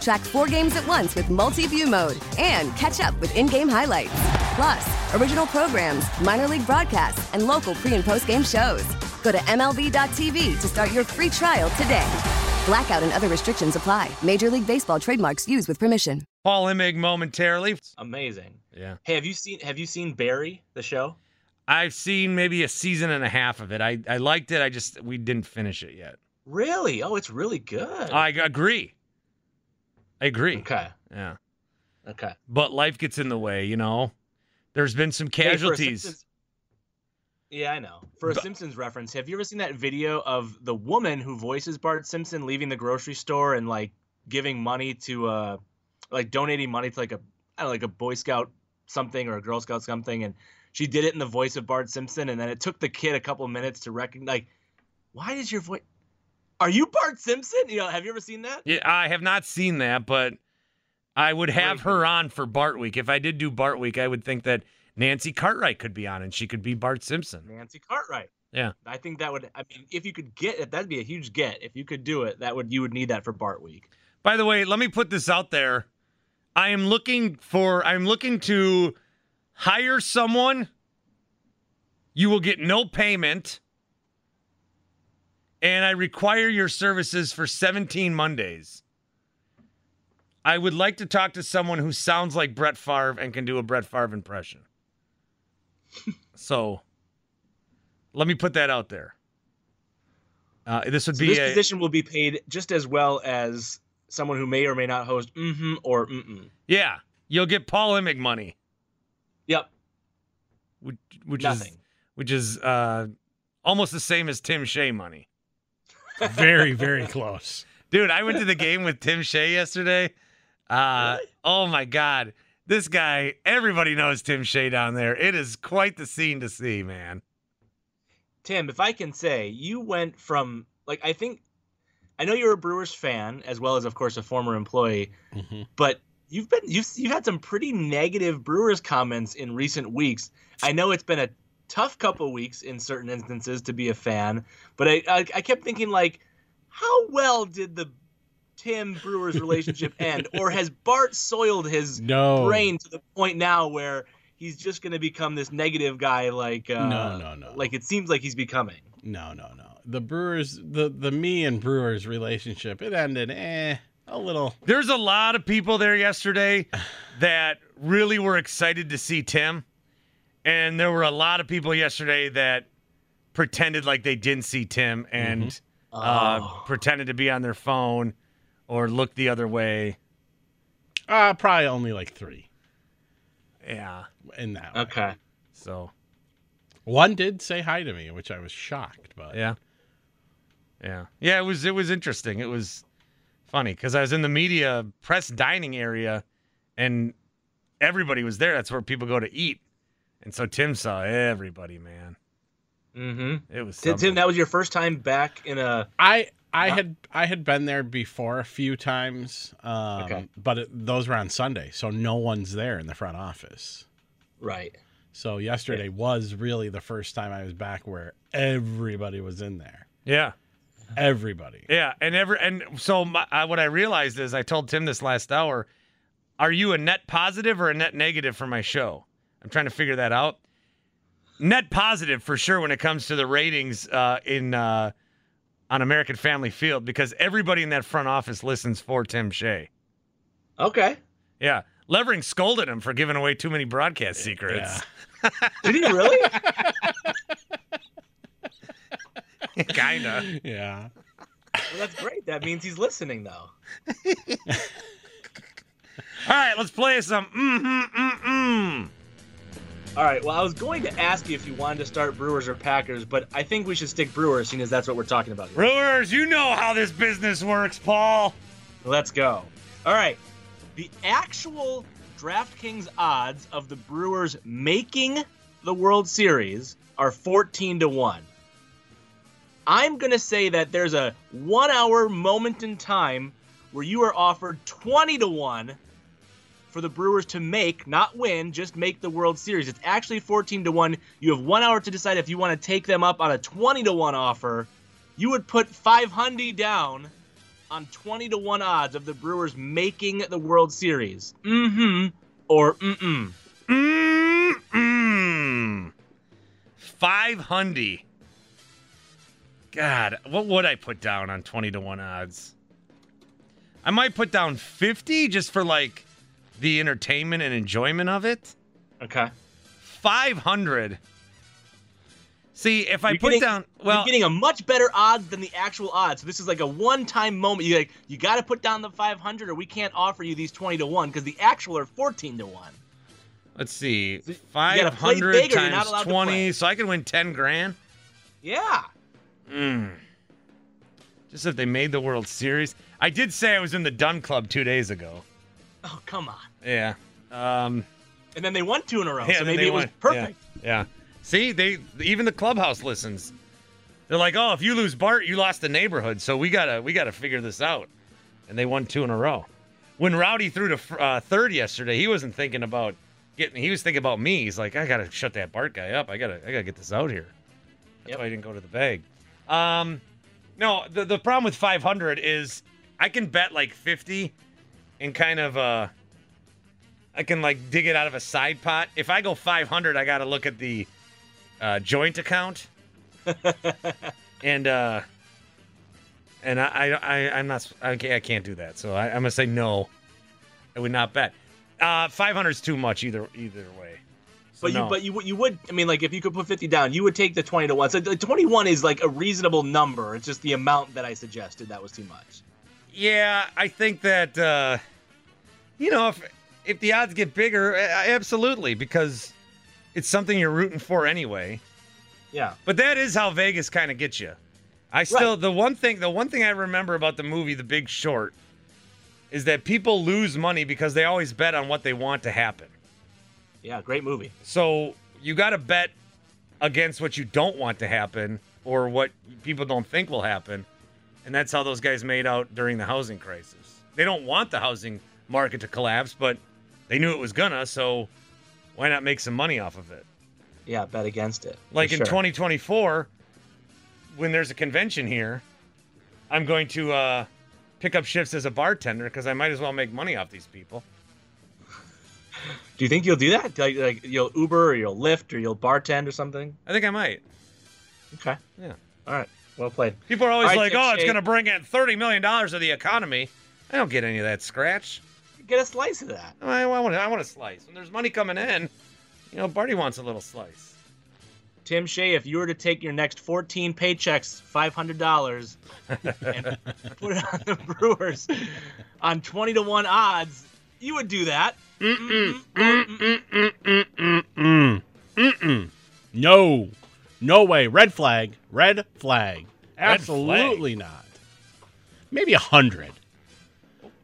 Track four games at once with multi view mode and catch up with in game highlights. Plus, original programs, minor league broadcasts, and local pre and post game shows. Go to MLB.tv to start your free trial today. Blackout and other restrictions apply. Major League Baseball trademarks used with permission. Paul Imig momentarily. Amazing. Yeah. Hey, have you seen have you seen Barry the show? I've seen maybe a season and a half of it. I, I liked it. I just we didn't finish it yet. Really? Oh, it's really good. I agree. I agree. Okay. Yeah. Okay. But life gets in the way, you know. There's been some Hey, casualties. Simpsons- yeah, I know. For a But- Simpsons reference, have you ever seen that video of the woman who voices Bart Simpson leaving the grocery store and like giving money to uh like donating money to like a I don't know, like a Boy Scout something or a Girl Scout something and she did it in the voice of Bart Simpson and then it took the kid a couple minutes to recognize like why does your voice Are you Bart Simpson? You know, have you ever seen that? yeah, I have not seen that, but I would have her on for Bart Week. If I did do Bart Week, I would think that Nancy Cartwright could be on and she could be Bart Simpson. Nancy Cartwright. Yeah. I think that would I mean if you could get it that'd be a huge get. If you could do it, that would you would need that for Bart Week. By the way, let me put this out there. I am looking for I'm looking to hire someone. You will get no payment. And I require your services for 17 Mondays. I would like to talk to someone who sounds like Brett Favre and can do a Brett Favre impression. so let me put that out there. Uh, this would So be this a, position will be paid just as well as someone who may or may not host mm-hmm or mm-mm. yeah. You'll get Paul Imig money. Yep. which which Nothing. is which is uh almost the same as Tim Shea money. Very, very close. Dude, I went to the game with Tim Shea yesterday. Uh Really? oh my god. This guy, everybody knows Tim Shea down there. It is quite the scene to see, man. Tim, if I can say, you went from like I think I know you're a Brewers fan as well as of course a former employee, Mhm. but you've been you've you've had some pretty negative Brewers comments in recent weeks. I know it's been a tough couple weeks in certain instances to be a fan, but I I, I kept thinking like, how well did the Tim Brewers relationship end, or has Bart soiled his No. brain to the point now where he's just going to become this negative guy like uh, No, no, no. like it seems like he's becoming. No, no, no. The Brewers, the the me and Brewers relationship, it ended eh a little. There's a lot of people there yesterday that really were excited to see Tim. And there were a lot of people yesterday that pretended like they didn't see Tim and uh, Oh. pretended to be on their phone or looked the other way. Uh probably only like three Yeah. in that. way. Okay. So One did say hi to me, which I was shocked, but Yeah. Yeah. Yeah, it was it was interesting. It was funny cuz I was in the media press dining area and everybody was there. That's where people go to eat. And so Tim saw everybody, man. Mm-hmm. It was Tim, something. Tim, that was your first time back in a. I I Wow. had I had been there before a few times, um, Okay. but it, those were on Sunday, so no one's there in the front office. Right. So yesterday was really the first time I was back where everybody was in there. yeah. Everybody. Yeah, and every and so my, uh, what I realized is I told Tim this last hour, are you a net positive or a net negative for my show? I'm trying to figure that out. Net positive for sure when it comes to the ratings uh, in uh, on American Family Field because everybody in that front office listens for Tim Shea. Okay. Yeah, Levering scolded him for giving away too many broadcast secrets. Did he really? Kinda. Yeah. Well, that's great. That means he's listening, though. All right, let's play some. Mm-hmm, mm-mm. All right. Well, I was going to ask you if you wanted to start Brewers or Packers, but I think we should stick Brewers, seeing as that's what we're talking about. Here. Brewers, you know how this business works, Paul. Let's go. All right. The actual DraftKings odds of the Brewers making the World Series are 14 to 1. I'm going to say that there's a one hour moment in time where you are offered 20 to 1 for the Brewers to make, not win, just make the World Series. It's actually 14 to 1. You have one hour to decide if you want to take them up on a 20 to 1 offer. You would put 500 down on 20 to 1 odds of the Brewers making the World Series. Mm hmm. Or mm mm. Mm-mm. 500. God, what would I put down on 20 to 1 odds? I might put down 50 just for like the entertainment and enjoyment of it. Okay. 500. See, if I You're put getting- down, well, you're getting a much better odds than the actual odds. So this is like a one-time moment. You like, you got to put down the 500, or we can't offer you these 20 to one because the actual are 14 to one. let's see, you 500 big or you're not allowed times to 20, play. so I can win 10 grand. Yeah. Mm. Just if they made the World Series. I did say I was in the Dun Club two days ago. Oh come on. Yeah. Um, And then they won two in a row, yeah, so maybe it was won. perfect. Yeah. yeah. See, they even the clubhouse listens. They're like, "Oh, if you lose Bart, you lost the neighborhood. So we gotta we gotta figure this out." And they won two in a row. When Rowdy threw to uh, third yesterday, he wasn't thinking about getting. He was thinking about me. He's like, "I gotta shut that Bart guy up. I gotta I gotta get this out here." That's Yep. why I didn't go to the bag. Um, no, the the problem with 500 is I can bet like 50 and kind of uh I can like dig it out of a side pot. If I go 500, I got to look at the uh, joint account, and uh, and I, I, I I'm not I can't, I can't do that. So I, I'm gonna say no. I would not bet. Uh, 500 is too much either either way. So But you, but you, would- you would. I mean, like if you could put 50 down, you would take the 20 to one. So the 21 is like a reasonable number. It's just the amount that I suggested that was too much. Yeah, I think that uh, you know if if the odds get bigger, absolutely because it's something you're rooting for anyway. Yeah. But that is how Vegas kind of gets you. I still the one thing the one thing I remember about the movie The Big Short is that people lose money because they always bet on what they want to happen. Yeah. Great movie. So you got to bet against what you don't want to happen or what people don't think will happen. And that's how those guys made out during the housing crisis. They don't want the housing market to collapse, but they knew it was gonna, so why not make some money off of it? Yeah. Bet against it. Like in sure. 2024, when there's a convention here, I'm going to uh, pick up shifts as a bartender because I might as well make money off these people. Do you think you'll do that? Like, like you'll Uber or you'll Lyft or you'll bartend or something? I think I might. Okay. Yeah. All right. Well played. People are always right, like, "Oh, it's going to bring in thirty million dollars of the economy." I don't get any of that scratch. Get a slice of that. I, I want, I want a slice. When there's money coming in, you know, Barty wants a little slice. Tim Shea, if you were to take your next 14 paychecks, $500, and put it on the Brewers on 20 to 1 odds, you would do that. Mm. Mm-mm. No. No way. Red flag. Red flag. Red Absolutely not. Maybe a hundred,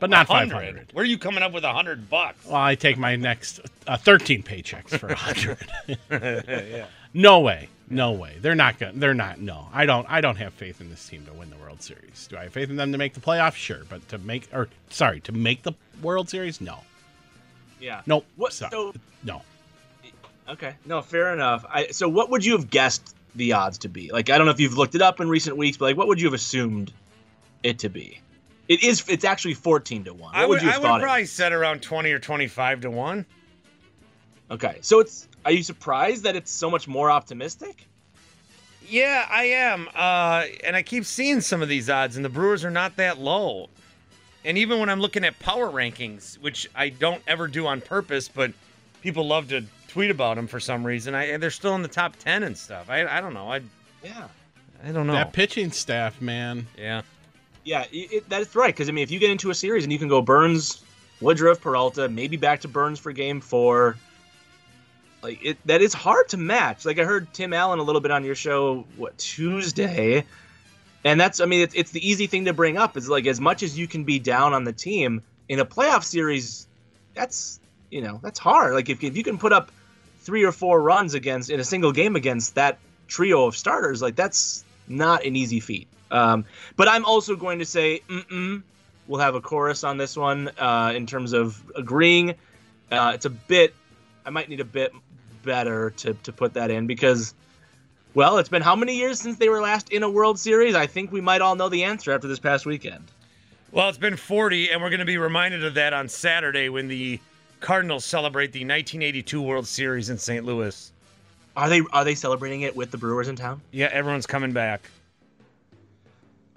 but not five 100. hundred. Where are you coming up with a hundred bucks? Well, I take my next uh, thirteen paychecks for a hundred. yeah. no way. No way. They're not going. They're not. No, I don't. I don't have faith in this team to win the World Series. Do I have faith in them to make the playoffs? Sure, but to make or sorry to make the World Series, no. Yeah. Nope. What? So- So, no. okay. No, fair enough. I, so, what would you have guessed the odds to be? Like, I don't know if you've looked it up in recent weeks, but like, what would you have assumed it to be? It is. It's actually 14 to 1. What I would, you I have would thought it probably set around twenty or twenty-five to one. Okay. So, it's. Are you surprised that it's so much more optimistic? Yeah, I am. Uh, and I keep seeing some of these odds, and the Brewers are not that low. And even when I'm looking at power rankings, which I don't ever do on purpose, but people love to tweet about them for some reason, I they're still in the top ten and stuff. I, I don't know. I Yeah. I don't know. That pitching staff, man. yeah. Yeah, it, it, that is right. Because I mean, if you get into a series and you can go Burnes, Woodruff, Peralta, maybe back to Burnes for game four. Like it, that is hard to match. Like I heard Tim Allen a little bit on your show what Tuesday, and that's I mean it's, it's the easy thing to bring up. Is like as much as you can be down on the team in a playoff series, that's you know that's hard. Like if, if you can put up three or four runs against in a single game against that trio of starters, like that's not an easy feat. Um, but I'm also going to say, mm-mm, we'll have a chorus on this one uh, in terms of agreeing. Uh, it's a bit, I might need a bit better to, to put that in because, well, it's been how many years since they were last in a World Series? I think we might all know the answer after this past weekend. Well, it's been 40, and we're going to be reminded of that on Saturday when the Cardinals celebrate the 1982 World Series in St. Louis. Are they are they celebrating it with the Brewers in town? Yeah, everyone's coming back.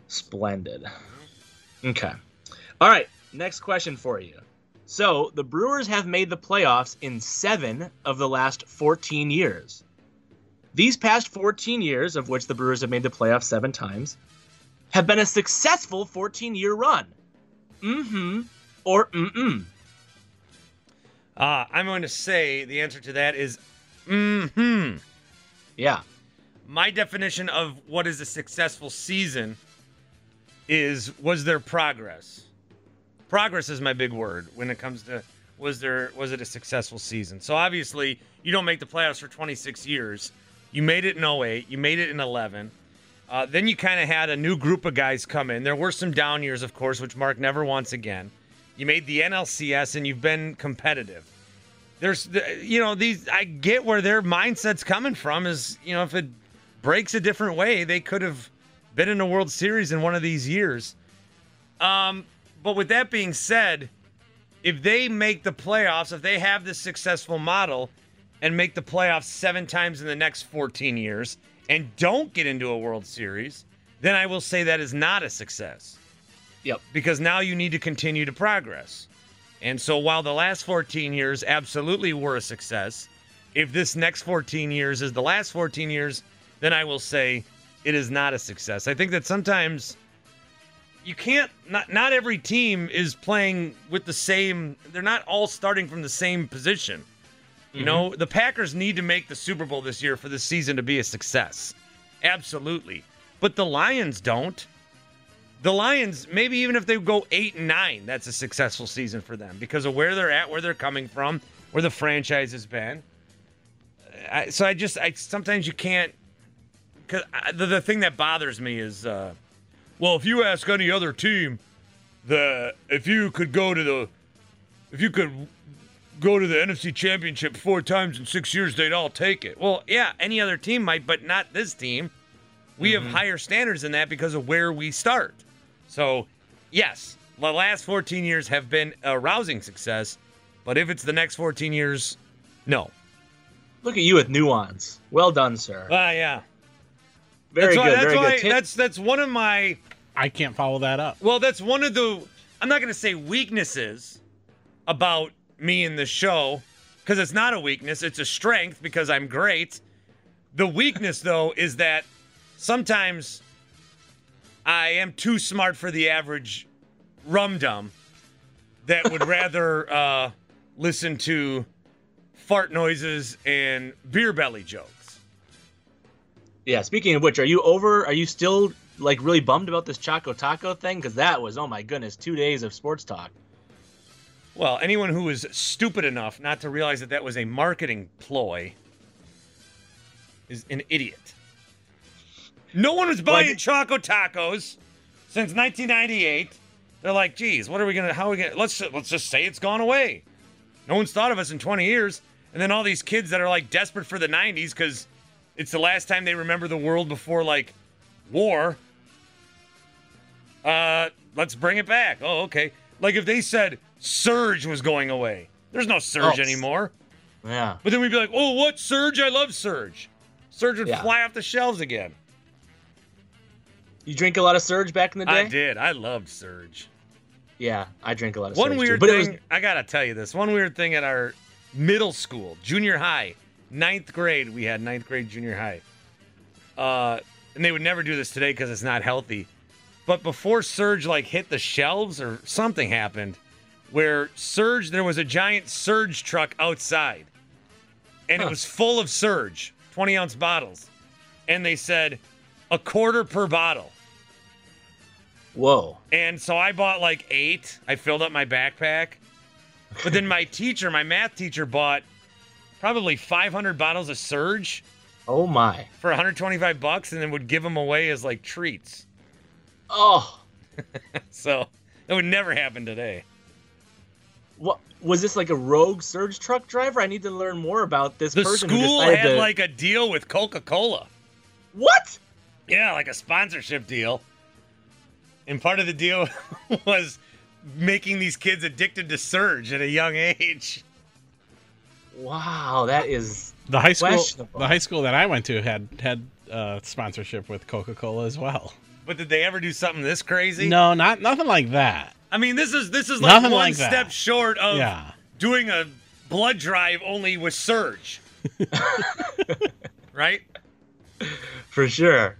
Splendid. Okay. All right, next question for you. So, the Brewers have made the playoffs in 7 of the last 14 years. These past 14 years, of which the Brewers have made the playoffs 7 times, have been a successful 14-year run. Mm Mhm or mm-mm. Uh, I'm going to say the answer to that is mm-hmm. Yeah. My definition of what is a successful season is was there progress? Progress is my big word when it comes to was there was it a successful season? So obviously you don't make the playoffs for 26 years. You made it in 08, you made it in 11. Uh, then you kind of had a new group of guys come in. There were some down years, of course, which Mark never wants again. You made the NLCS and you've been competitive. There's, you know, these. I get where their mindset's coming from. Is you know, if it breaks a different way, they could have been in a World Series in one of these years. Um, but with that being said, if they make the playoffs, if they have this successful model and make the playoffs seven times in the next 14 years and don't get into a World Series, then I will say that is not a success. Yep. Because now you need to continue to progress. And so while the last 14 years absolutely were a success, if this next 14 years is the last 14 years, then I will say it is not a success. I think that sometimes you can't not not every team is playing with the same they're not all starting from the same position. You know, mm-hmm. the Packers need to make the Super Bowl this year for the season to be a success. Absolutely. But the Lions don't. The Lions, maybe even if they go eight and nine, that's a successful season for them because of where they're at, where they're coming from, where the franchise has been. I, so I just, I sometimes you can't. Because the, the thing that bothers me is, uh, well, if you ask any other team, the if you could go to the, if you could go to the NFC Championship four times in six years, they'd all take it. Well, yeah, any other team might, but not this team. We have higher standards than that because of where we start. So, yes, the last 14 years have been a rousing success, but if it's the next 14 years, no. Look at you with nuance. Well done, sir. Ah, yeah. Very that's why. That's very why. good. Tim- That's that's one of my. I can't follow that up. Well, that's one of the. I'm not going to say weaknesses about me in the show because it's not a weakness. It's a strength because I'm great. The weakness, though, is that sometimes I am too smart for the average rum dum that would rather uh, listen to fart noises and beer belly jokes. Yeah, speaking of which, are you over? Are you still like really bummed about this Choco Taco thing? Because that was, oh my goodness, two days of sports talk. Well, anyone who was stupid enough not to realize that that was a marketing ploy is an idiot. No one was buying I- Choco Tacos since 1998. They're like, geez, what are we gonna? How are we gonna? Let's let's just say it's gone away. No one's thought of us in 20 years, and then all these kids that are like desperate for the 90s because it's the last time they remember the world before like war. Uh, let's bring it back. Oh, okay. Like if they said Surge was going away, there's no Surge Oh. anymore. Yeah. But then we'd be like, oh, what Surge? I love Surge. Surge would Yeah. fly off the shelves again. You drink a lot of Surge back in the day? I did. I loved Surge. Yeah, I drink a lot of surge. One weird too. But thing, was I gotta tell you this. One weird thing at our middle school, junior high, ninth grade, we had ninth grade, junior high. Uh, and they would never do this today because it's not healthy. But before Surge like hit the shelves or something happened, where Surge, there was a giant Surge truck outside, and it was full of Surge, 20 ounce bottles. And they said a quarter per bottle. Whoa. And so I bought like eight. I filled up my backpack. But then my teacher, my math teacher, bought probably 500 bottles of Surge Oh my. for 125 bucks and then would give them away as like treats. Oh. So that would never happen today. What was this like a rogue surge truck driver? I need to learn more about this The school had to- like a deal with Coca Cola. What? Yeah, like a sponsorship deal. And part of the deal was making these kids addicted to Surge at a young age. Wow, that is The high school, the high school that I went to had had uh, sponsorship with Coca Cola as well. But did they ever do something this crazy? No, not nothing like that. I mean, this is this is like Nothing one like that. step short of Yeah. doing a blood drive only with Surge. right? for sure.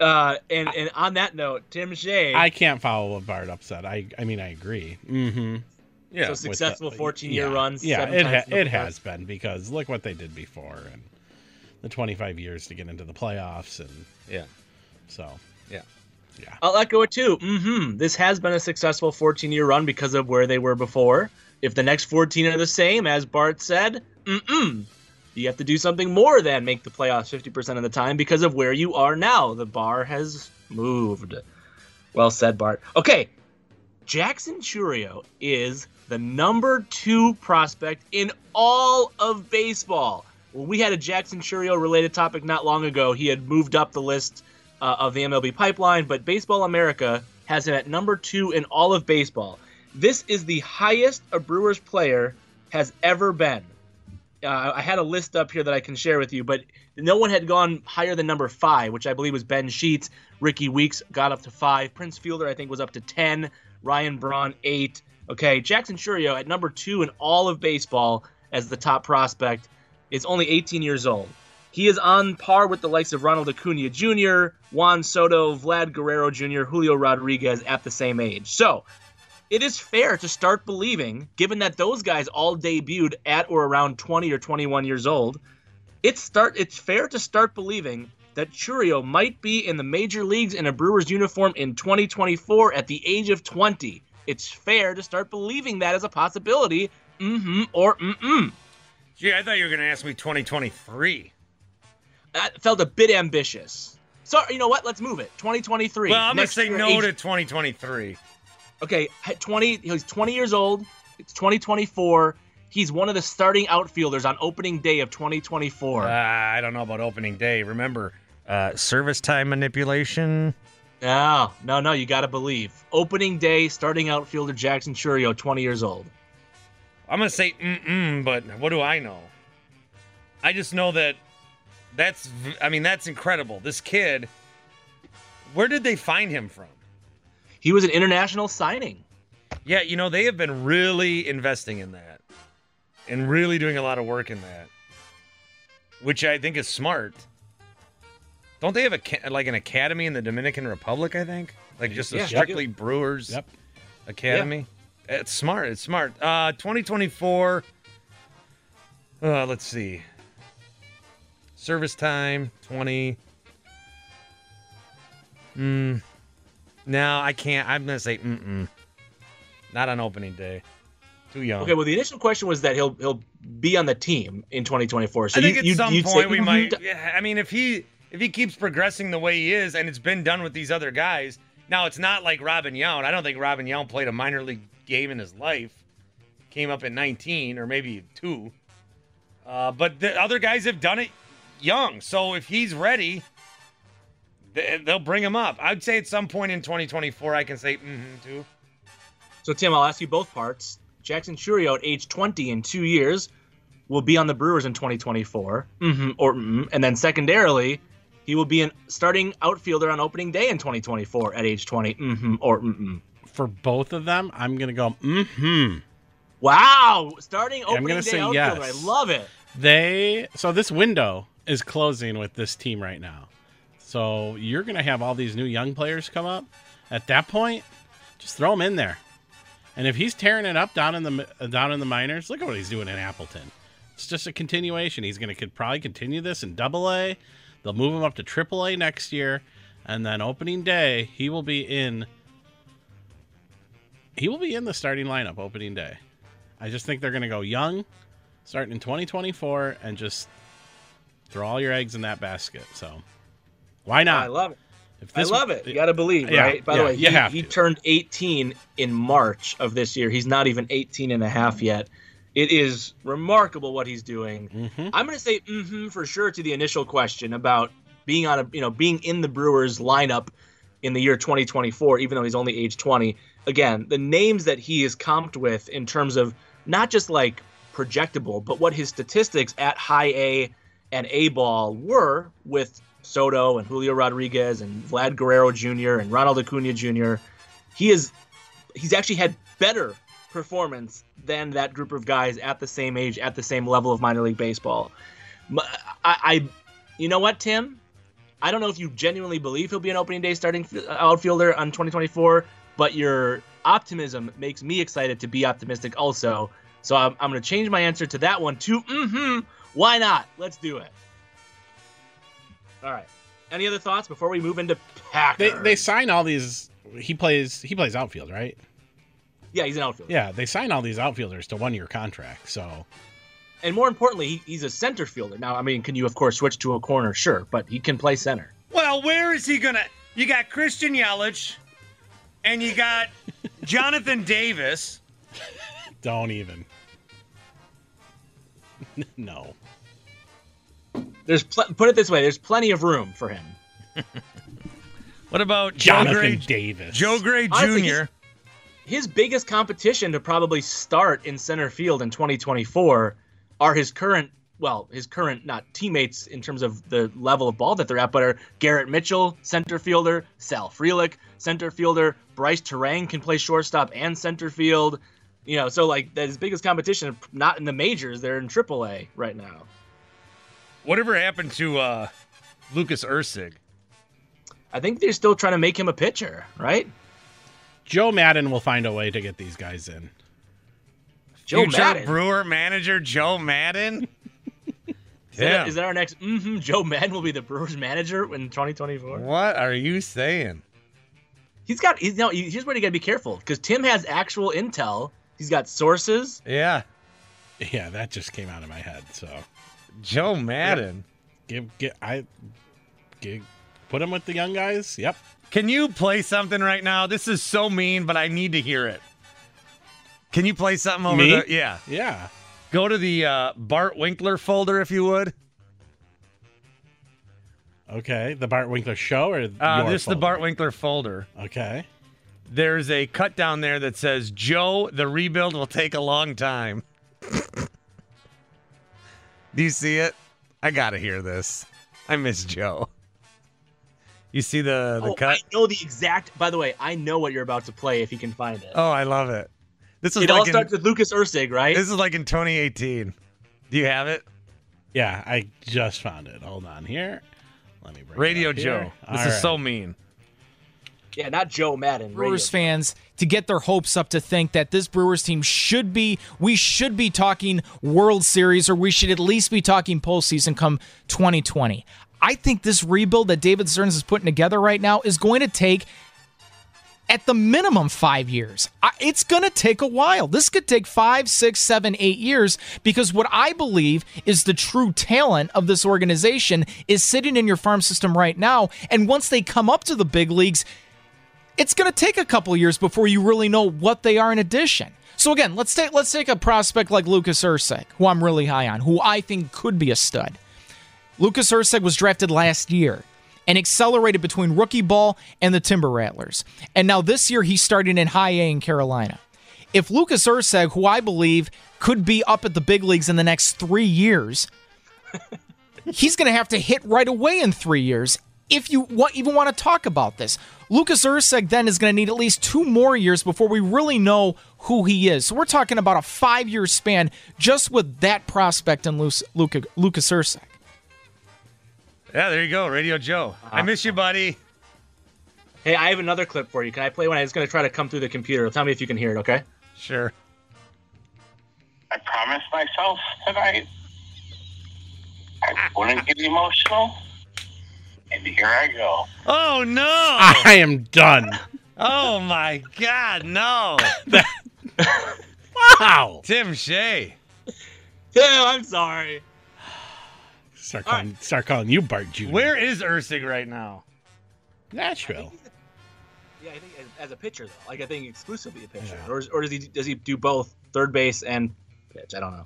Uh, and and on that note, Tim Shea, I can't follow what Bart upset. I I mean I agree. Mm-hmm. Yeah. so successful 14 year yeah. runs. Yeah, seven it ha- it has been because look what they did before and the 25 years to get into the playoffs and Yeah. so Yeah. yeah. I'll echo it too. Mm-hmm. This has been a successful 14 year run because of where they were before. If the next 14 are the same, as Bart said, mm-mm. You have to do something more than make the playoffs 50% of the time because of where you are now. The bar has moved. Well said, Bart. Okay, Jackson Chourio is the number two prospect in all of baseball. When we had a Jackson Chourio related topic not long ago, he had moved up the list uh, of the MLB pipeline, but Baseball America has him at number two in all of baseball. This is the highest a Brewers player has ever been. Uh, I had a list up here that I can share with you, but no one had gone higher than number five, which I believe was Ben Sheets. Rickie Weeks got up to five. Prince Fielder, I think, was up to 10. Ryan Braun, eight. Okay, Jackson Chourio at number two in all of baseball as the top prospect is only 18 years old. He is on par with the likes of Ronald Acuna Jr., Juan Soto, Vlad Guerrero Jr., Julio Rodriguez at the same age. So, it is fair to start believing, given that those guys all debuted at or around 20 or 21 years old, it's start it's fair to start believing that Chourio might be in the major leagues in a Brewers uniform in 2024 at the age of 20. It's fair to start believing that as a possibility. Mm-hmm or mm-mm. Gee, I thought you were going to ask me 2023. That felt a bit ambitious. So you know what? Let's move it. 2023. Well, I'm going to say no age- to 2023. Okay, at 20. He's 20 years old. It's 2024. He's one of the starting outfielders on opening day of 2024. Uh, I don't know about opening day. Remember, uh, service time manipulation. No, no, no. You got to believe. Opening day, starting outfielder Jackson Chourio, 20 years old. I'm going to say mm-mm, but what do I know? I just know that that's, I mean, that's incredible. This kid, where did they find him from? He was an international signing. Yeah, you know, they have been really investing in that and really doing a lot of work in that, which I think is smart. Don't they have a like an academy in the Dominican Republic? I think like just a Yeah, strictly Brewers Yep. academy. It's smart. It's smart. Uh, 2024. Uh, let's see. Service time 20. Hmm. No, I can't. I'm gonna say mm-mm. Not on opening day. Too young. Okay, well, the initial question was that he'll he'll be on the team in 2024. So I think you, at you, some you'd say, point we "Mhm, might. Yeah, I mean, if he if he keeps progressing the way he is, and it's been done with these other guys. Now it's not like Robin Yount. I don't think Robin Yount played a minor league game in his life. Came up at 19 or maybe two. Uh, but the other guys have done it young. So if he's ready, they'll bring him up. I'd say at some point in 2024, I can say mm-hmm too. So Tim, I'll ask you both parts. Jackson Chourio at age 20 in two years will be on the Brewers in 2024, mm-hmm, or mm and then secondarily, he will be an starting outfielder on opening day in 2024 at age 20, mm-hmm, or mm For both of them, I'm gonna go. Mm-hmm. Wow, starting opening I'm gonna day say outfielder, yes. I love it. They so this window is closing with this team right now. So you're gonna have all these new young players come up. At that point, just throw them in there. And if he's tearing it up down in the down in the minors, look at what he's doing in Appleton. It's just a continuation. He's going to could probably continue this in Double A. They'll move him up to AAA next year, and then opening day he will be in. He will be in the starting lineup opening day. I just think they're going to go young, starting in 2024, and just throw all your eggs in that basket. So why not? I love it. If I love it. You got to believe, Yeah, right? By yeah, the way, he, he turned 18 in March of this year. He's not even 18 and a half yet. It is remarkable what he's doing. Mhm. I'm going to say mm-hmm for sure to the initial question about being on a, you know, being in the Brewers lineup in the year 2024, even though he's only age 20. Again, the names that he is comped with in terms of not just like projectable, but what his statistics at high A and A ball were with Soto and Julio Rodriguez and Vlad Guerrero Jr. and Ronald Acuna Jr. He is he's actually had better performance than that group of guys at the same age, at the same level of minor league baseball. I, I you know what, Tim? I don't know if you genuinely believe he'll be an opening day starting f- outfielder on 2024, but your optimism makes me excited to be optimistic also. So I'm, I'm going to change my answer to that one to mm-hmm. Why not? Let's do it. All right. Any other thoughts before we move into Packers? They they sign all these. He plays he plays outfield, right? Yeah, he's an outfielder. Yeah, they sign all these outfielders to one year contracts. So And more importantly, he, he's a center fielder. Now, I mean, can you, of course, switch to a corner? Sure, but he can play center. Well, where is he gonna? You got Christian Yelich, and you got Jonathan Davis. don't even. no. There's pl- put it this way: there's plenty of room for him. What about Joe Jonathan Gray? Davis. Joe Gray Honestly, Jr. he's- His biggest competition to probably start in center field in 2024 are his current, well, his current not teammates in terms of the level of ball that they're at, but are Garrett Mitchell, center fielder, Sal Frelick, center fielder, Brice Turang can play shortstop and center field. You know, so like that his biggest competition, not in the majors, they're in AAA right now. Whatever happened to uh, Lucas Erceg? I think they're still trying to make him a pitcher, right? Joe Maddon will find a way to get these guys in. Joe Future Maddon. Brewer manager Joe Maddon. Is that, Yeah. is that our next? Mm-hmm. Joe Maddon will be the Brewers manager in 2024. What are you saying? He's got. He's now. Here's where you gotta be careful because Tim has actual intel. He's got sources. Yeah, Yeah, that just came out of my head. So Joe Maddon. give get I give, put him with the young guys. Yep. Can you play something right now? This is so mean, but I need to hear it. Can you play something over Me? the? Yeah. Yeah. Go to the uh, Bart Winkler folder if you would. Okay. The Bart Winkler show or Uh, this is the? Bart Winkler folder. Okay. There's a cut down there that says, "Joe, the rebuild will take a long time." Do you see it? I gotta hear this. I miss Joe. You see the the oh, cut? I know the exact. By the way, I know what you're about to play if you can find it. Oh, I love it. This is it all like in, starts with Lucas Erceg, right? this is like in 2018. Do you have it? Yeah, I just found it. Hold on here. Let me bring it Radio up here. Joe. This All is so mean. yeah, not Joe Maddon. Brewers radio. fans to get their hopes up to think that this Brewers team should be, we should be talking World Series or we should at least be talking postseason come 2020. I think this rebuild that David Stearns is putting together right now is going to take at the minimum five years. It's going to take a while. This could take five, six, seven, eight years because what I believe is the true talent of this organization is sitting in your farm system right now. And once they come up to the big leagues, it's going to take a couple years before you really know what they are in addition. So again, let's take let's take a prospect like Lucas Erceg, who I'm really high on, who I think could be a stud. Lucas Erceg was drafted last year and accelerated between rookie ball and the Timber Rattlers. And now this year he's starting in high A in Carolina. If Lucas Erceg, who I believe could be up at the big leagues in the next three years, he's going to have to hit right away in three years if you even want to talk about this. Lucas Erceg then is going to need at least two more years before we really know who he is. So we're talking about a five year span just with that prospect and Lucas Erceg. Yeah, there you go, Radio Joe. I miss you, buddy. Hey, I have another clip for you. Can I play one? I'm just gonna try to come through the computer. Tell me if you can hear it, okay? Sure. I promised myself tonight I wouldn't get emotional, and here I go. Oh no! I am done. Oh my God, no! Wow. Tim Shea. Tim, I'm sorry. Start calling, start calling you Bart Jr. Where is Erceg right now? Nashville. Yeah, I think as, as a pitcher though, like I think exclusively a pitcher, or or does he does he do both third base and pitch? I don't know.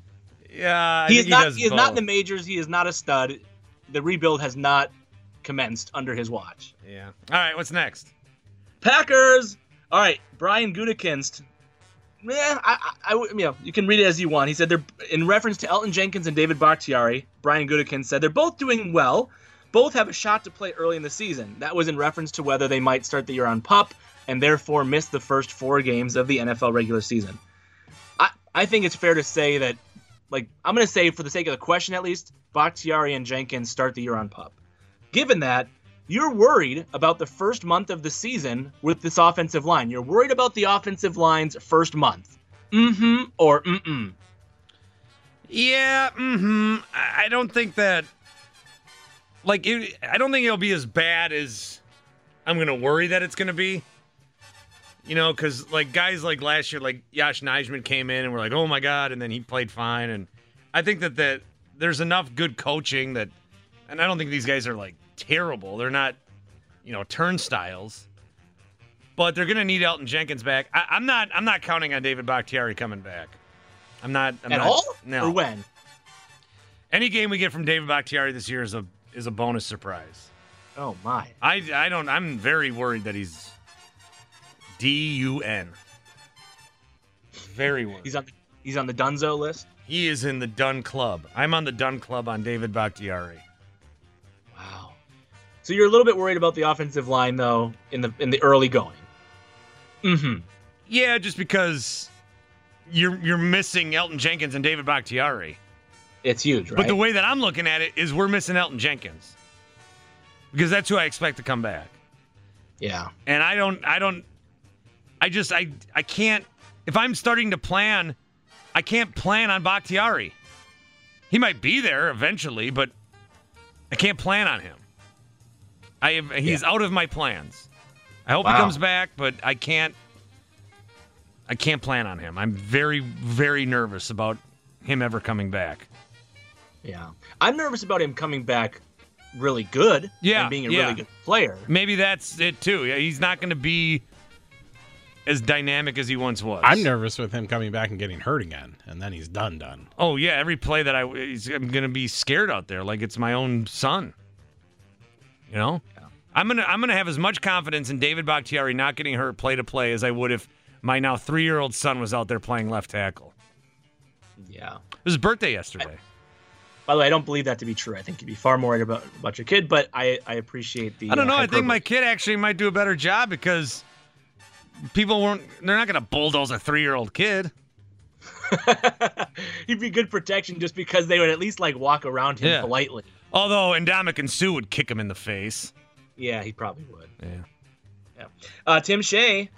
Yeah, I he think is not. does He is not in the majors. He is not a stud. The rebuild has not commenced under his watch. Yeah. All right, what's next? Packers. All right, Brian Gutekunst. Yeah, I, I, I, you know, you can read it as you want. He said they're in reference to Elgton Jenkins and David Bakhtiari. Brian Gutekunst said they're both doing well. Both have a shot to play early in the season. That was in reference to whether they might start the year on pup and therefore miss the first four games of the NFL regular season. I, I think it's fair to say that, like, I'm going to say for the sake of the question at least, Bakhtiari and Jenkins start the year on pup. Given that, you're worried about the first month of the season with this offensive line. You're worried about the offensive line's first month. Mm-hmm or mm-mm. Yeah, mm-hmm. I don't think that. Like, it, I don't think it'll be as bad as I'm gonna worry that it's gonna be. You know, because like guys like last year, like Yosh Nijman came in and we're like, oh my god, and then he played fine, and I think that that there's enough good coaching that, and I don't think these guys are like terrible. They're not, you know, turnstiles. But they're gonna need Elgton Jenkins back. I, I'm not. I'm not counting on David Bakhtiari coming back. I'm not. I'm At not, all? No. Or when? Any game we get from David Bakhtiari this year is a is a bonus surprise. Oh my. I I don't. I'm very worried that he's D U N. Very worried. He's on the, he's on the Dunzo list. He is in the Dun Club. I'm on the Dun Club on David Bakhtiari. Wow. So you're a little bit worried about the offensive line though in the in the early going. Mm-hmm. Yeah, just because you're you're missing Elgton Jenkins and David Bakhtiari. It's huge, right? But the way that I'm looking at it is we're missing Elgton Jenkins. Because that's who I expect to come back. yeah. And I don't I don't I just I I can't if I'm starting to plan, I can't plan on Bakhtiari. He might be there eventually, but I can't plan on him. I have, he's out of my plans. I hope he comes back, but I can't I can't plan on him. I'm very very nervous about him ever coming back. Yeah. I'm nervous about him coming back really good Yeah, and being a yeah. really good player. Maybe that's it too. Yeah, he's not going to be as dynamic as he once was. I'm nervous with him coming back and getting hurt again, and then he's done done. Oh yeah, every play that I he's, I'm gonna be scared out there like it's my own son. You know, I'm gonna I'm gonna have as much confidence in David Bakhtiari not getting hurt play to play as I would if my now three year old son was out there playing left tackle. Yeah. It was his birthday yesterday. By the way, I don't believe that to be true. I think you'd be far more worried about about your kid, but I I appreciate the. I don't uh, know. I think my kid actually might do a better job because people weren't. They're not gonna bulldoze a three year old kid. He'd be good protection just because they would at least like walk around him Yeah. politely. Although Ndamukong Suh would kick him in the face. Yeah, he probably would. Yeah. Yeah. Uh, Tim Shea,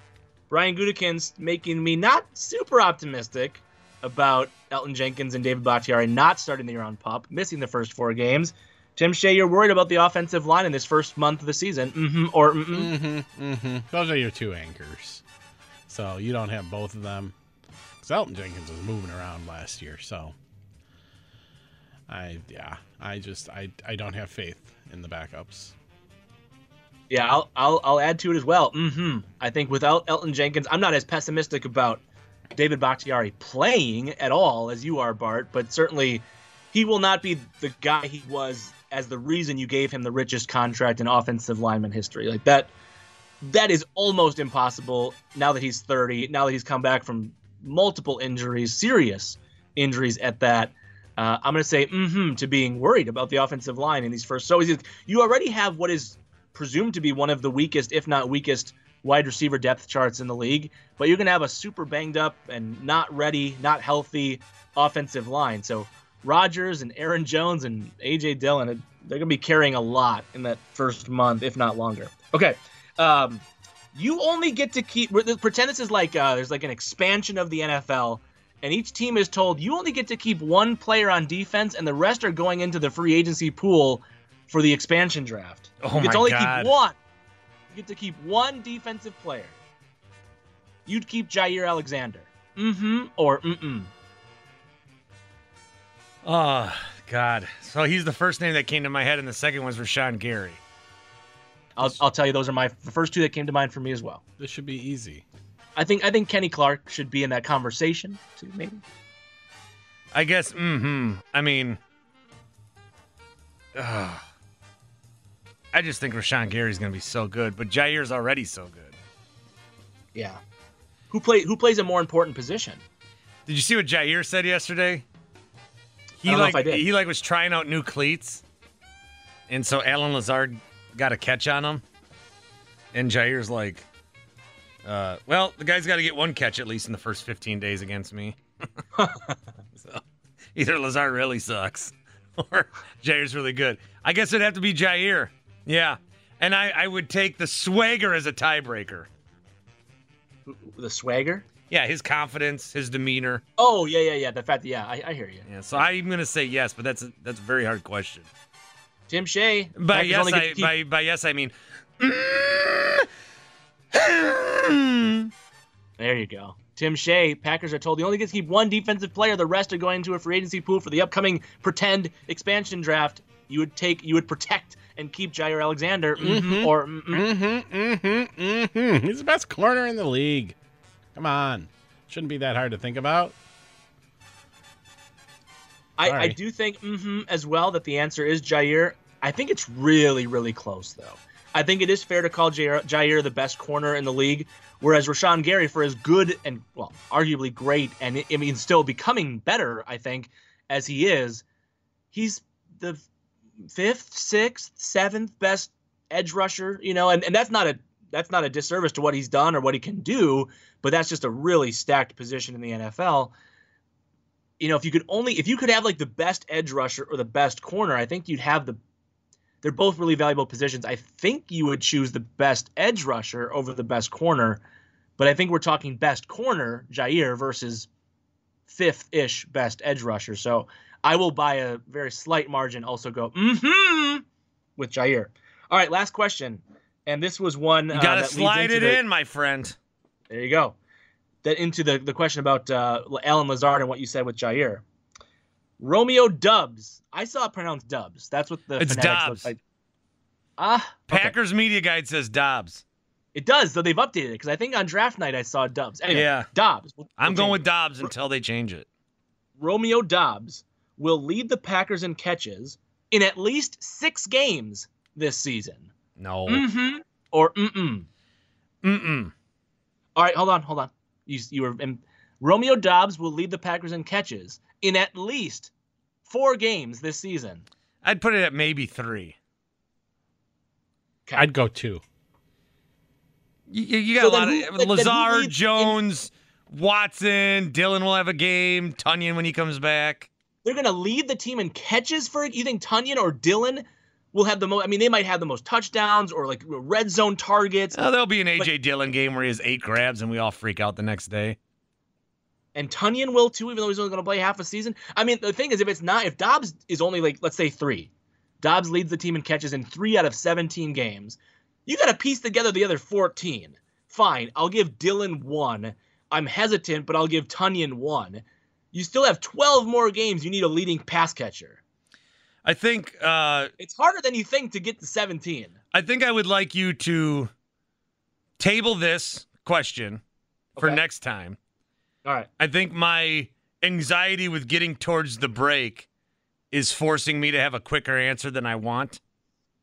Brian Gutekunst making me not super optimistic about Elgton Jenkins and David Bakhtiari not starting the year on pup, missing the first four games. Tim Shea, you're worried about the offensive line in this first month of the season. Mm-hmm. Or mm-mm. Mm-hmm. Mm-hmm. Those are your two anchors. So you don't have both of them. Because Elgton Jenkins was moving around last year, so I yeah, I just I I don't have faith in the backups. Yeah, I'll, I'll I'll add to it as well. Mm-hmm. I think without Elgton Jenkins, I'm not as pessimistic about David Bakhtiari playing at all as you are, Bart. But certainly, he will not be the guy he was as the reason you gave him the richest contract in offensive lineman history. Like that, that is almost impossible now that he's 30. Now that he's come back from multiple injuries, serious injuries at that. Uh, I'm going to say mm-hmm to being worried about the offensive line in these first. So you already have what is presumed to be one of the weakest, if not weakest, wide receiver depth charts in the league. But you're going to have a super banged up and not ready, not healthy offensive line. So Rodgers and Aaron Jones and AJ Dillon, they're going to be carrying a lot in that first month, if not longer. Okay. Um, You only get to keep. Pretend this is like uh, there's like an expansion of the NFL, and each team is told you only get to keep one player on defense, and the rest are going into the free agency pool for the expansion draft. Oh you get my to only God. keep one. You get to keep one defensive player. You'd keep Jaire Alexander. Mm-hmm or mm-mm. Oh God. So he's the first name that came to my head, and the second was Rashan Gary. I'll, I'll tell you those are my the first two that came to mind for me as well. This should be easy. I think I think Kenny Clark should be in that conversation too, maybe. I guess. Mm-hmm. I mean, ugh. I just think Rashan Gary's going to be so good, but Jaire's already so good. Yeah. Who play who plays a more important position? Did you see what Jaire said yesterday? He I don't know like if I did. he like was trying out new cleats, and so Allen Lazard got a catch on him, and Jaire's like, uh, "Well, the guy's got to get one catch at least in the first 15 days against me." so either Lazard really sucks, or Jaire's really good. I guess it'd have to be Jaire. Yeah, and I I would take the swagger as a tiebreaker. The swagger? Yeah, his confidence, his demeanor. Oh yeah, yeah, yeah. The fact that yeah, I, I hear you. Yeah, so I'm gonna say yes, but that's a, that's a very hard question. Tim Shea. By yes, I keep- by, by yes I mean There you go. Tim Shea, Packers are told they only get to keep one defensive player. The rest are going to a free agency pool for the upcoming pretend expansion draft. You would take, you would protect and keep Jaire Alexander, mhm, or mm-mm. Mm-hmm, mm-hmm, mm-hmm. He's the best corner in the league. Come on. Shouldn't be that hard to think about. I, I do think as well that the answer is Jaire. I think it's really, really close though. I think it is fair to call Jaire, Jaire the best corner in the league, whereas Rashan Gary, for as good and well, arguably great, and I mean still becoming better, I think, as he is, he's the fifth, sixth, seventh best edge rusher. You know, and, and that's not a that's not a disservice to what he's done or what he can do, but that's just a really stacked position in the NFL you know, if you could only if you could have like the best edge rusher or the best corner, I think you'd have the they're both really valuable positions. I think you would choose the best edge rusher over the best corner, but I think we're talking best corner, Jaire versus fifth-ish best edge rusher. So I will by a very slight margin also go mm-hmm with Jaire. All right, last question. And this was one you uh, gotta leads slide it the- in, my friend. there you go. That into the, the question about uh, Allen Lazard and what you said with Jaire. Romeo Dubs. I saw it pronounced Dubs. That's what the It's phonetics Dobbs. like. Ah, okay. Packers media guide says Dobbs. It does, though they've updated it because I think on draft night I saw Dubs. Anyway, Yeah. Dobbs. We'll- I'm we'll going with it. Dobbs until they change it. Romeo Dobbs will lead the Packers in catches in at least six games this season. No. Mm-hmm. Or mm-mm. Mm-mm. All right, hold on, hold on. You you were in, Romeo Dobbs will lead the Packers in catches in at least four games this season. I'd put it at maybe three. Okay. I'd go two. You, you- got So a lot of who- who Lazard, leads in- Jones, Watson, Dillon will have a game. Tonyan when he comes back. They're going to lead the team in catches for you think Tonyan or Dillon will have the most I mean they might have the most touchdowns or like red zone targets Oh, there'll be an AJ Dillon game where he has eight grabs and we all freak out the next day. and Tonyan will too even though he's only going to play half a season. I mean the thing is if it's not if Dobbs is only like let's say 3. Dobbs leads the team in catches in 3 out of 17 games. You got to piece together the other 14. Fine, I'll give Dillon 1. I'm hesitant, but I'll give Tonyan 1. You still have 12 more games you need a leading pass catcher. I think uh, It's harder than you think to get to 17. I think I would like you to table this question for Okay. next time. All right. I think my anxiety with getting towards the break is forcing me to have a quicker answer than I want.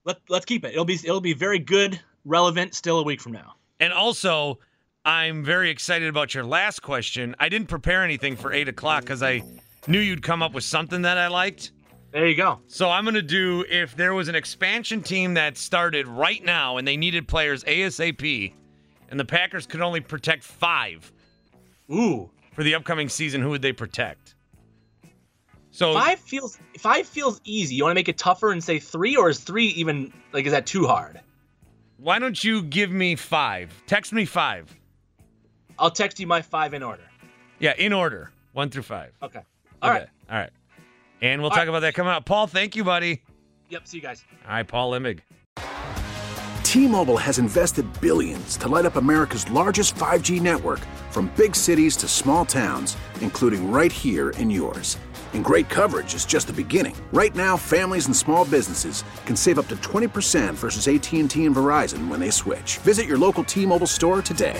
Let, let's keep it. It'll be it'll be very good, relevant still a week from now. And also, I'm very excited about your last question. I didn't prepare anything for eight o'clock because I knew you'd come up with something that I liked. There you go. So I'm going to do if there was an expansion team that started right now and they needed players ASAP and the Packers could only protect five Ooh. for the upcoming season, who would they protect? So Five feels five feels easy. You want to make it tougher and say three, or is three even like is that too hard? why don't you give me five? Text me five. I'll text you my five in order. Yeah, in order, one through five. Okay. All right. Okay, All right. And we'll All talk right. about that coming up. Paul, thank you, buddy. Yep. See you guys. All right, Paul Limig. T-Mobile has invested billions to light up America's largest 5G network from big cities to small towns, including right here in yours. And great coverage is just the beginning. Right now, families and small businesses can save up to 20% versus AT&T and Verizon when they switch. Visit your local T-Mobile store today.